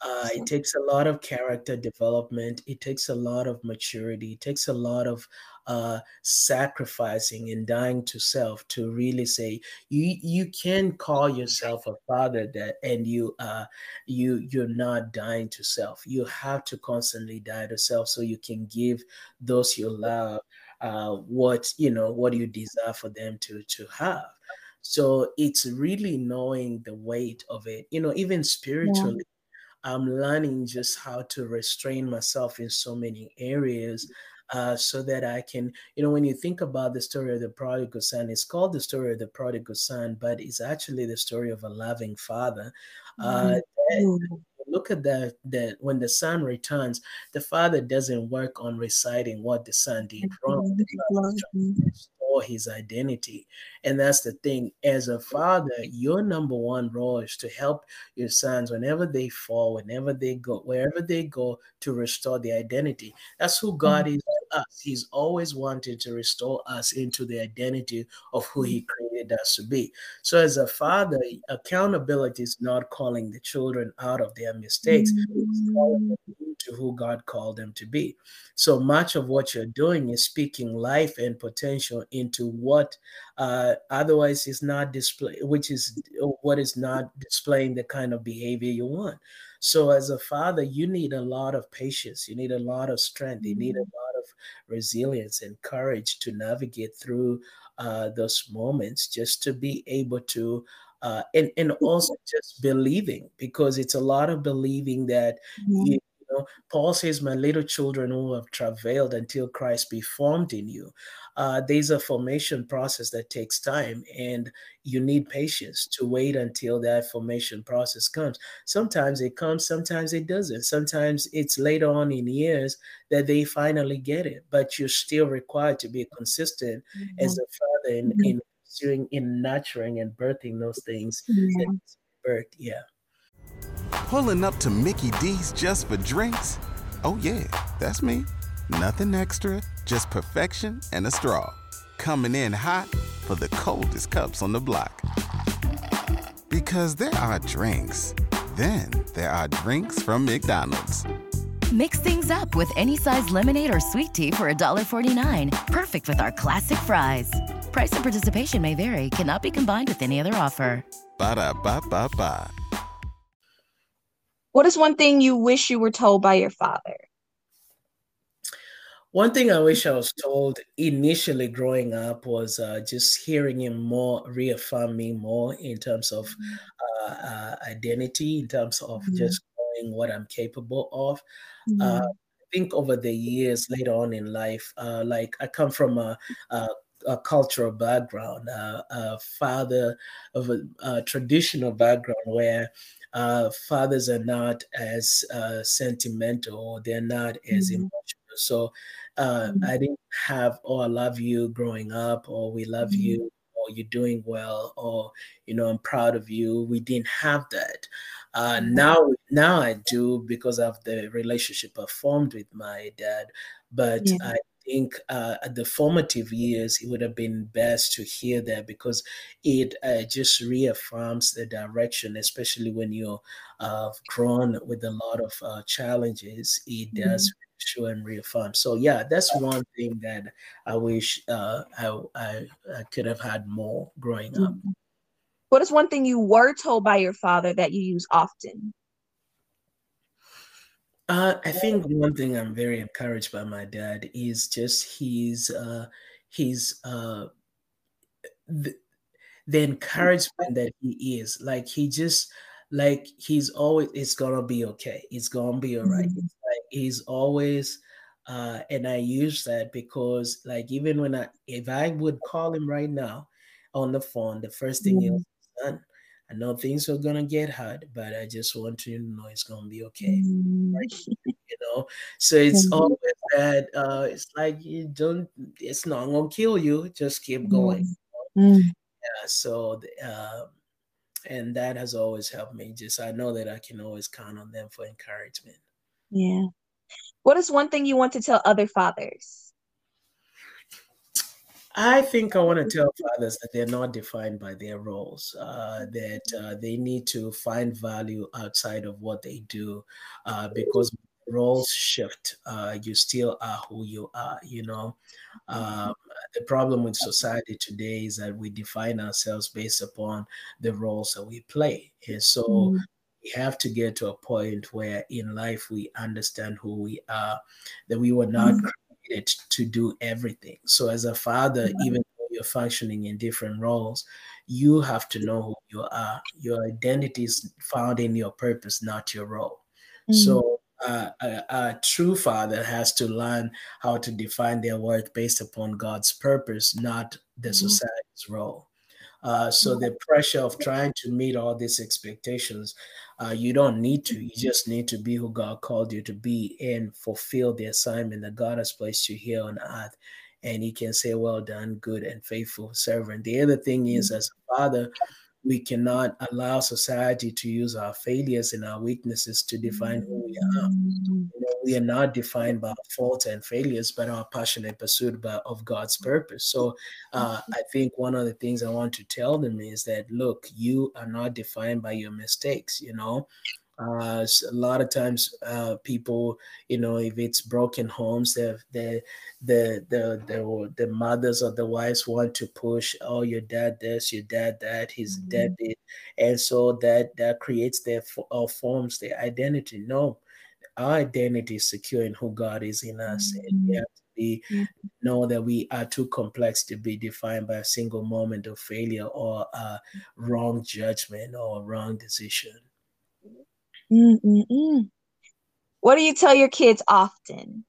uh, it takes a lot of character development. It takes a lot of maturity. It takes a lot of uh, sacrificing and dying to self to really say you you can call yourself a father that and you uh you you're not dying to self. You have to constantly die to self so you can give those you love uh, what you know what you desire for them to to have so it's really knowing the weight of it you know even spiritually yeah. i'm learning just how to restrain myself in so many areas uh, so that I can, you know, when you think about the story of the prodigal son, it's called the story of the prodigal son, but it's actually the story of a loving father. Uh, mm-hmm look at that that when the son returns, the father doesn't work on reciting what the son did wrong. Restore his identity. And that's the thing. As a father, your number one role is to help your sons whenever they fall, whenever they go, wherever they go, to restore the identity. That's who God mm-hmm. is us. He's always wanted to restore us into the identity of who He created us to be. So, as a father, accountability is not calling the children out of their mistakes, mm-hmm. to who God called them to be. So much of what you're doing is speaking life and potential into what uh, otherwise is not display, which is what is not displaying the kind of behavior you want. So as a father, you need a lot of patience. You need a lot of strength. You need a mm-hmm. lot resilience and courage to navigate through uh, those moments, just to be able to uh, and and also just believing because it's a lot of believing that mm-hmm. you, paul says my little children who have travailed until christ be formed in you uh, there's a formation process that takes time and you need patience to wait until that formation process comes sometimes it comes sometimes it doesn't sometimes it's later on in years that they finally get it but you're still required to be consistent mm-hmm. as a father in, mm-hmm. in pursuing in nurturing and birthing those things. Yeah. Birth, yeah. Pulling up to Mickey D's just for drinks? Oh, yeah, that's me. Nothing extra, just perfection and a straw. Coming in hot for the coldest cups on the block. Because there are drinks, then there are drinks from McDonald's. Mix things up with any size lemonade or sweet tea for $1.49. Perfect with our classic fries. Price and participation may vary, cannot be combined with any other offer. Ba da ba ba ba. What is one thing you wish you were told by your father? One thing I wish I was told initially growing up was uh, just hearing him more reaffirm me more in terms of mm-hmm. uh, uh, identity, in terms of mm-hmm. just knowing what I'm capable of. Uh, mm-hmm. I think over the years later on in life, uh, like I come from a, a a cultural background, uh, a father of a, a traditional background where uh, fathers are not as uh, sentimental or they're not as mm-hmm. emotional. So uh, mm-hmm. I didn't have, oh, I love you growing up, or we love mm-hmm. you, or you're doing well, or, you know, I'm proud of you. We didn't have that. Uh, mm-hmm. now, now I do because of the relationship I formed with my dad. But yeah. I think uh, at the formative years, it would have been best to hear that because it uh, just reaffirms the direction, especially when you're uh, grown with a lot of uh, challenges. It does mm-hmm. Show and reaffirm. So yeah, that's one thing that I wish uh, I, I, I, could have had more growing up. Mm-hmm. What is one thing you were told by your father that you use often? Uh, I think one thing I'm very encouraged by my dad is just his uh, his uh, the, the encouragement that he is like he just like he's always it's gonna be okay it's gonna be all right. mm-hmm. He's always uh and i use that because like even when i if i would call him right now on the phone the first thing mm-hmm. he'll son I know things are gonna get hard, but I just want you to know it's gonna be okay. Mm. you know, so it's mm-hmm. always that. Uh, it's like you don't. It's not gonna kill you. Just keep going. Mm-hmm. Yeah. So, the, uh, and that has always helped me. Just I know that I can always count on them for encouragement. Yeah. What is one thing you want to tell other fathers? I think I want to tell fathers that they're not defined by their roles, uh, that uh, they need to find value outside of what they do uh, because roles shift. Uh, you still are who you are, you know. Um, the problem with society today is that we define ourselves based upon the roles that we play. And so mm. We have to get to a point where in life we understand who we are, that we were not. Mm it to do everything. So as a father, mm-hmm. even though you're functioning in different roles, you have to know who you are. Your identity is found in your purpose, not your role. Mm-hmm. So uh, a, a, true father has to learn how to define their worth based upon God's purpose, not the mm-hmm. society's role. Uh, so the pressure of trying to meet all these expectations, uh, you don't need to. You just need to be who God called you to be and fulfill the assignment that God has placed you here on earth. And He can say, "Well done, good and faithful servant." The other thing is, as a father, we cannot allow society to use our failures and our weaknesses to define who we are. We are not defined by faults and failures, but our passionate pursuit by, of God's purpose. So uh, I think one of the things I want to tell them is that, look, you are not defined by your mistakes, you know. Uh, a lot of times, uh, people, you know, if it's broken homes, the the the the the, the mothers or the wives want to push, oh, your dad this, your dad that, he's mm-hmm. deadbeat, and so that that creates their uh, forms their identity. No, our identity is secure in who God is in us, mm-hmm. and we have to be mm-hmm. know that we are too complex to be defined by a single moment of failure or a wrong judgment or a wrong decision. Mm-mm-mm. What do you tell your kids often?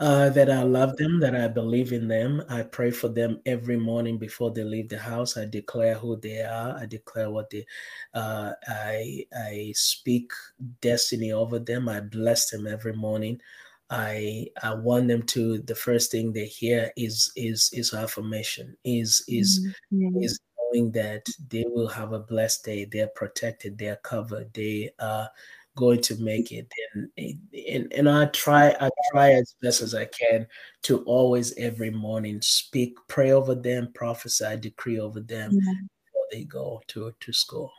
Uh, that I love them, that I believe in them. I pray for them every morning before they leave the house. I declare who they are. I declare what they. Uh, I I speak destiny over them. I bless them every morning. I I want them to. The first thing they hear is is is affirmation. Is is mm-hmm. is knowing that they will have a blessed day. They're protected. They're covered. They are going to make it. And and, and I try I try as best as I can to always every morning speak, pray over them, prophesy, decree over them yeah. before they go to to school.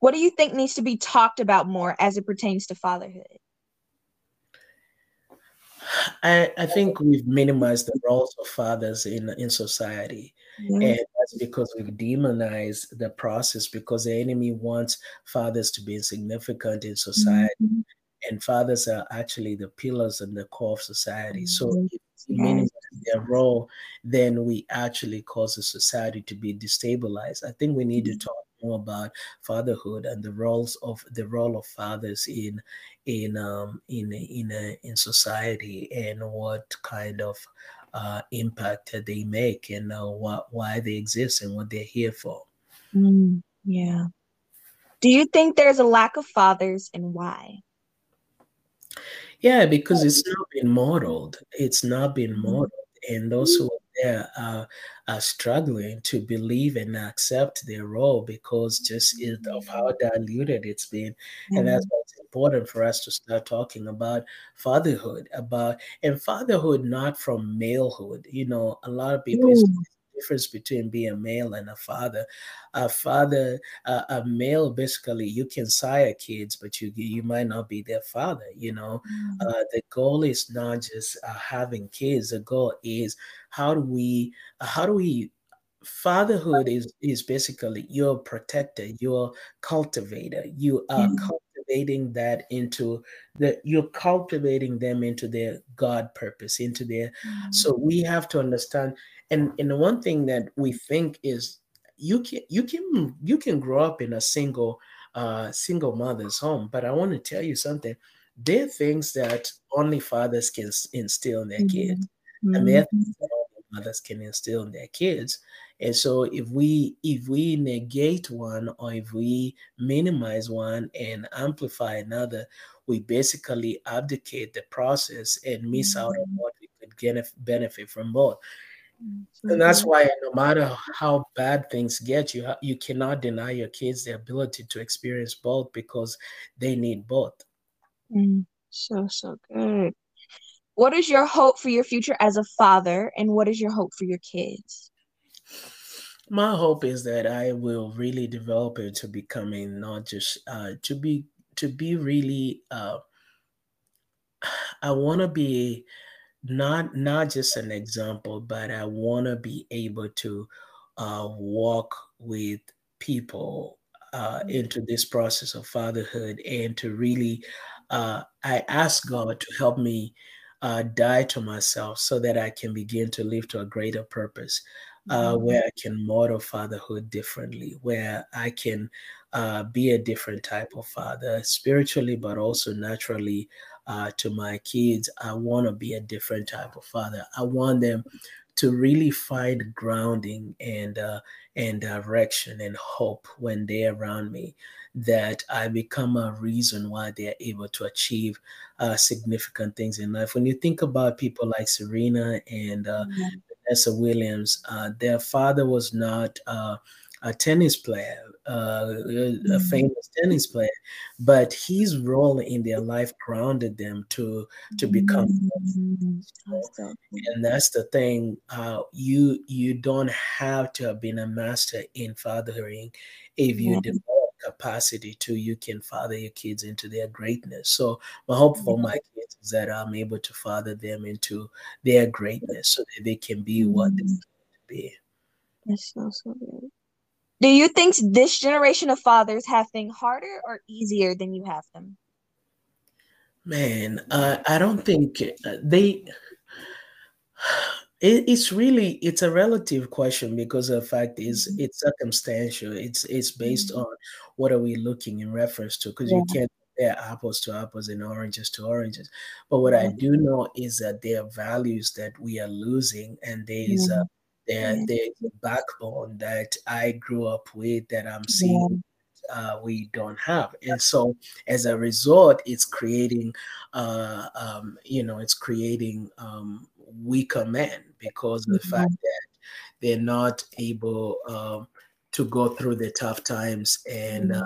What do you think needs to be talked about more as it pertains to fatherhood? I, I think we've minimized the roles of fathers in in society. Mm-hmm. And that's because we've demonized the process because the enemy wants fathers to be insignificant in society. Mm-hmm. And fathers are actually the pillars and the core of society. So mm-hmm. if we minimize their role, then we actually cause the society to be destabilized. I think we need to mm-hmm. talk more about fatherhood and the roles of the role of fathers in in um, in in a, in society and what kind of uh, impact that they make and uh, what why they exist and what they're here for. Mm, yeah. Do you think there's a lack of fathers and why? Yeah, because it's not been modeled. It's not been mm-hmm. modeled, and those who are there are, are struggling to believe and accept their role because just of how diluted it's been, mm-hmm. and that's why it's important for us to start talking about fatherhood, about and fatherhood not from malehood. You know, a lot of people mm. difference between being a male and a father. A father, uh, a male, basically, you can sire kids, but you you might not be their father. You know, mm. uh, the goal is not just uh, having kids. The goal is how do we how do we fatherhood is is basically you're protector, you're cultivator, you are mm-hmm cultivating that into the you're cultivating them into their God purpose, into their mm-hmm. so we have to understand and and the one thing that we think is you can you can you can grow up in a single uh single mother's home, but I want to tell you something. There are things that only fathers can instill in their mm-hmm. kids, and there are mm-hmm. things that only mothers can instill in their kids. And so if we if we negate one or if we minimize one and amplify another, we basically abdicate the process and miss out on mm-hmm. what we could get benefit from both. Mm-hmm. And that's why no matter how bad things get, you you cannot deny your kids the ability to experience both because they need both. Mm, so so good. What is your hope for your future as a father, and what is your hope for your kids? My hope is that I will really develop into becoming not just uh, to be to be really. Uh, I want to be not not just an example, but I want to be able to uh, walk with people uh, mm. into this process of fatherhood and to really. Uh, I ask God to help me uh, die to myself so that I can begin to live to a greater purpose uh, mm-hmm. where I can model fatherhood differently, where I can uh, be a different type of father spiritually, but also naturally uh, to my kids. I want to be a different type of father. I want them to really find grounding and uh, and direction and hope when they're around me that I become a reason why they're able to achieve uh, significant things in life. When you think about people like Serena and uh, mm-hmm. Vanessa Williams. Uh, their father was not uh, a tennis player, uh, a mm-hmm. famous tennis player, but his role in their life grounded them to to become. Mm-hmm. And that's the thing. Uh, you you don't have to have been a master in fathering if you develop capacity to, you can father your kids into their greatness. So my hope for my kids is that I'm able to father them into their greatness so that they can be what they can be. That's so so good. Do you think this generation of fathers have things harder or easier than you have them? Man, uh, I don't think uh, they. It, it's really it's a relative question because the fact is mm-hmm. it's circumstantial. It's it's based mm-hmm. on what are we looking in reference to because yeah. you can't compare apples to apples and oranges to oranges. But what I do know is that there are values that we are losing, and there is a there, there's a backbone that I grew up with that I'm seeing uh, we don't have. And so as a result, it's creating, uh, um, you know, it's creating um, weaker men because of the mm-hmm. fact that they're not able um, to go through the tough times and mm-hmm.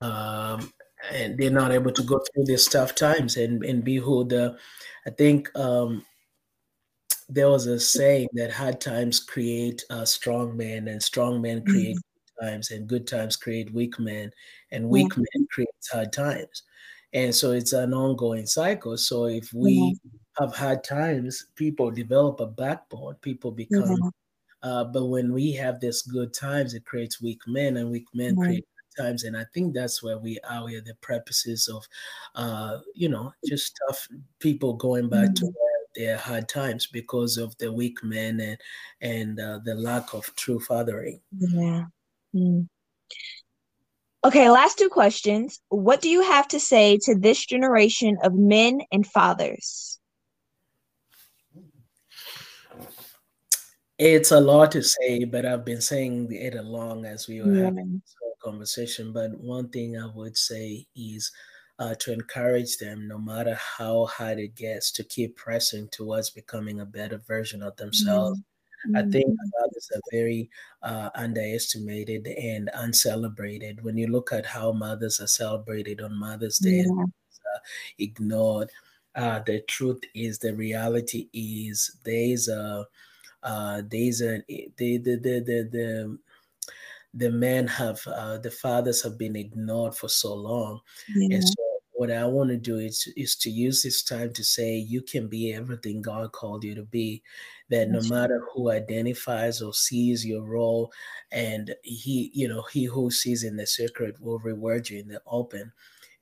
uh, um, and they're not able to go through these tough times and and be who the I think um, there was a saying that hard times create uh, strong men and strong men create mm-hmm. good times and good times create weak men and weak mm-hmm. men creates hard times and so it's an ongoing cycle so if we mm-hmm. Have hard times people develop a backbone people become uh, but when we have this good times it creates weak men and weak men create times and i think that's where we are where the purposes of uh you know just tough people going back to their hard times because of the weak men and and uh, the lack of true fathering. Yeah. Mm. Okay, last two questions. What do you have to say to this generation of men and fathers? It's a lot to say, but I've been saying it along as we were yeah. having this conversation. But one thing I would say is uh, to encourage them, no matter how hard it gets, to keep pressing towards becoming a better version of themselves. Mm-hmm. I think mothers are very uh, underestimated and uncelebrated. When you look at how mothers are celebrated on Mother's Day, yeah. and, uh, ignored. Uh, the truth is, the reality is, there's a, uh, there's a, the, the, the, the, the the men have uh, the fathers have been ignored for so long yeah. and so what I want to do is, is to use this time to say you can be everything God called you to be. That no matter who identifies or sees your role, and he, you know, he who sees in the secret will reward you in the open.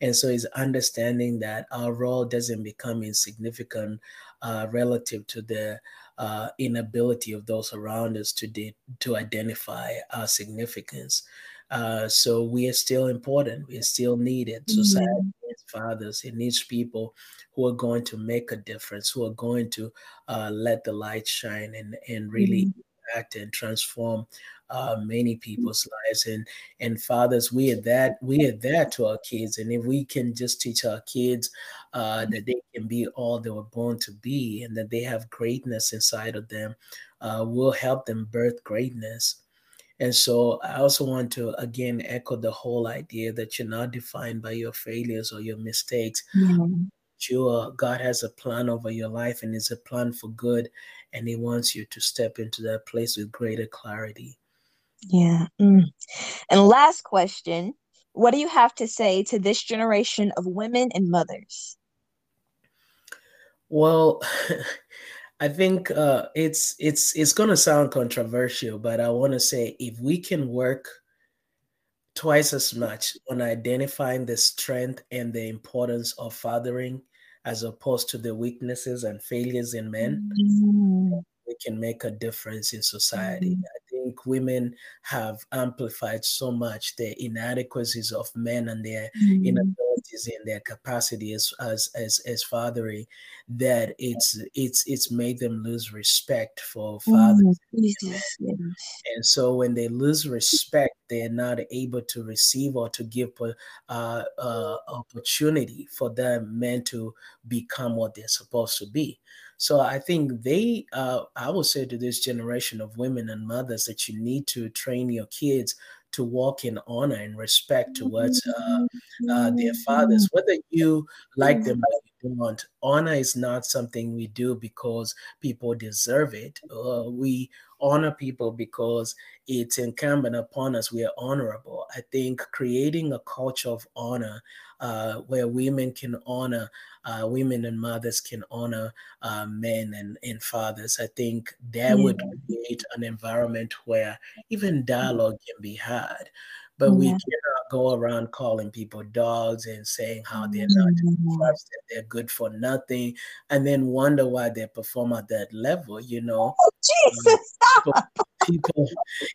And so it's understanding that our role doesn't become insignificant uh, relative to the uh, inability of those around us to de- to identify our significance. Uh, so we are still important. We are still needed. Society needs fathers. It needs people who are going to make a difference, who are going to uh, let the light shine and and really mm-hmm. impact and transform uh, many people's lives. And and fathers, we are that we are there to our kids. And if we can just teach our kids uh, that they can be all they were born to be, and that they have greatness inside of them, uh, we'll help them birth greatness. And so I also want to again echo the whole idea that you're not defined by your failures or your mistakes. Mm-hmm. Sure, God has a plan over your life and it's a plan for good, and He wants you to step into that place with greater clarity. Yeah. Mm. And last question What do you have to say to this generation of women and mothers? Well, I think uh, it's it's it's going to sound controversial, but I want to say if we can work twice as much on identifying the strength and the importance of fathering as opposed to the weaknesses and failures in men, mm-hmm. we can make a difference in society. Mm-hmm. I think women have amplified so much the inadequacies of men and their mm-hmm. inabilities and their capacity as, as as as fathering that it's it's it's made them lose respect for fathers. Mm-hmm. And so when they lose respect, they're not able to receive or to give uh, uh, opportunity for them men to become what they're supposed to be. So I think they, uh, I would say to this generation of women and mothers that you need to train your kids to walk in honor and respect towards uh, uh, their fathers, whether you like them or you want. Honor is not something we do because people deserve it. Uh, we honor people because it's incumbent upon us. We are honorable. I think creating a culture of honor uh, where women can honor uh, women and mothers can honor uh, men and, and fathers. I think that yeah. would create an environment where even dialogue can be had. But yeah. we cannot go around calling people dogs and saying how they're not first, they're good for nothing, and then wonder why they perform at that level. You know, oh, Jesus, um, people, people,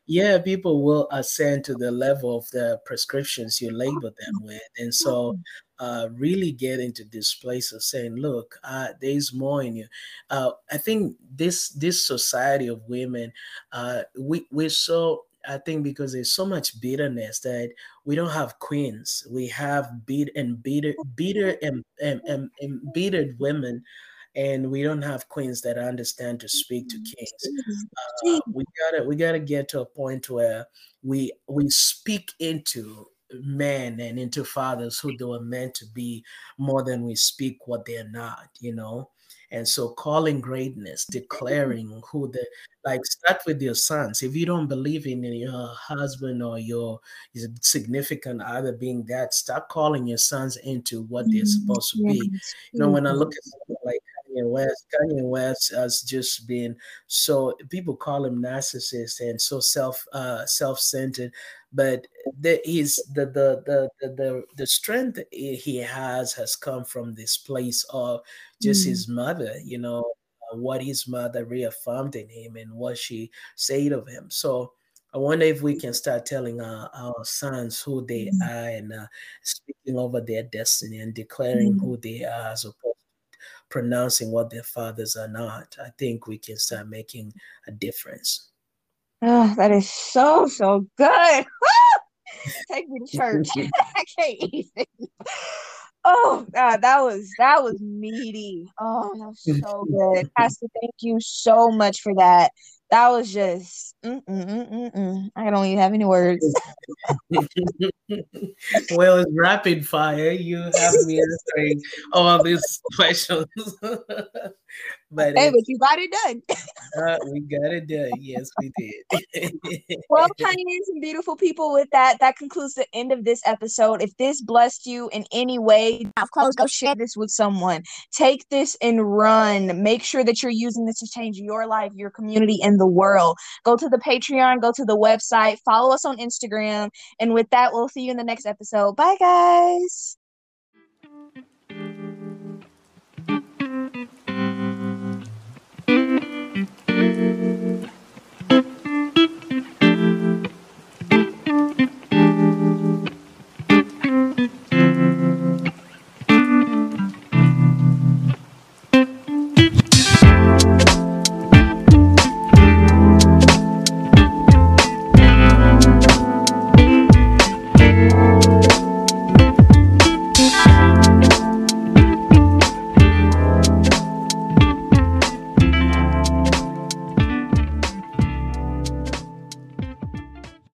yeah, people will ascend to the level of the prescriptions you label them with, and so uh, really get into this place of saying, "Look, uh, there's more in you." Uh, I think this this society of women, uh, we we're so I think because there's so much bitterness that we don't have queens. We have beat and bitter, bitter and, and, and, and bittered women, and we don't have queens that understand to speak to mm, kings. Uh, we gotta we gotta get to a point where we we speak into men and into fathers who they were meant to be more than we speak what they're not. You know. And so calling greatness, mm-hmm. declaring who the like start with your sons. If you don't believe in your husband or your, significant other being that, start calling your sons into what they're mm-hmm. supposed to be. You know, when I look at like Kanye West, Kanye West has just been so people call him narcissist and so self uh self-centered but the he's the the the the the, strength he has has come from this place of just mm. his mother you know uh, what his mother reaffirmed in him and what she said of him so I wonder if we can start telling our, our sons who they mm. are and uh, speaking over their destiny and declaring mm. who they are as opposed to pronouncing what their fathers are not. I think we can start making a difference. Oh, that is so so good. Take me to church. I can't even. Oh God, that was that was meaty. Oh, that was so good. Pastor, thank you so much for that that was just mm, mm, mm, I don't even have any words. well, it's rapid fire. You have me answering all these questions. But hey, but you got it done. uh, we got it done. Yes, we did. well, pioneers and beautiful people, with that, that concludes the end of this episode. If this blessed you in any way, of course, go share this with someone. Take this and run. Make sure that you're using this to change your life, your community, and the the world. Go to the Patreon, go to the website, follow us on Instagram. And with that, we'll see you in the next episode. Bye, guys.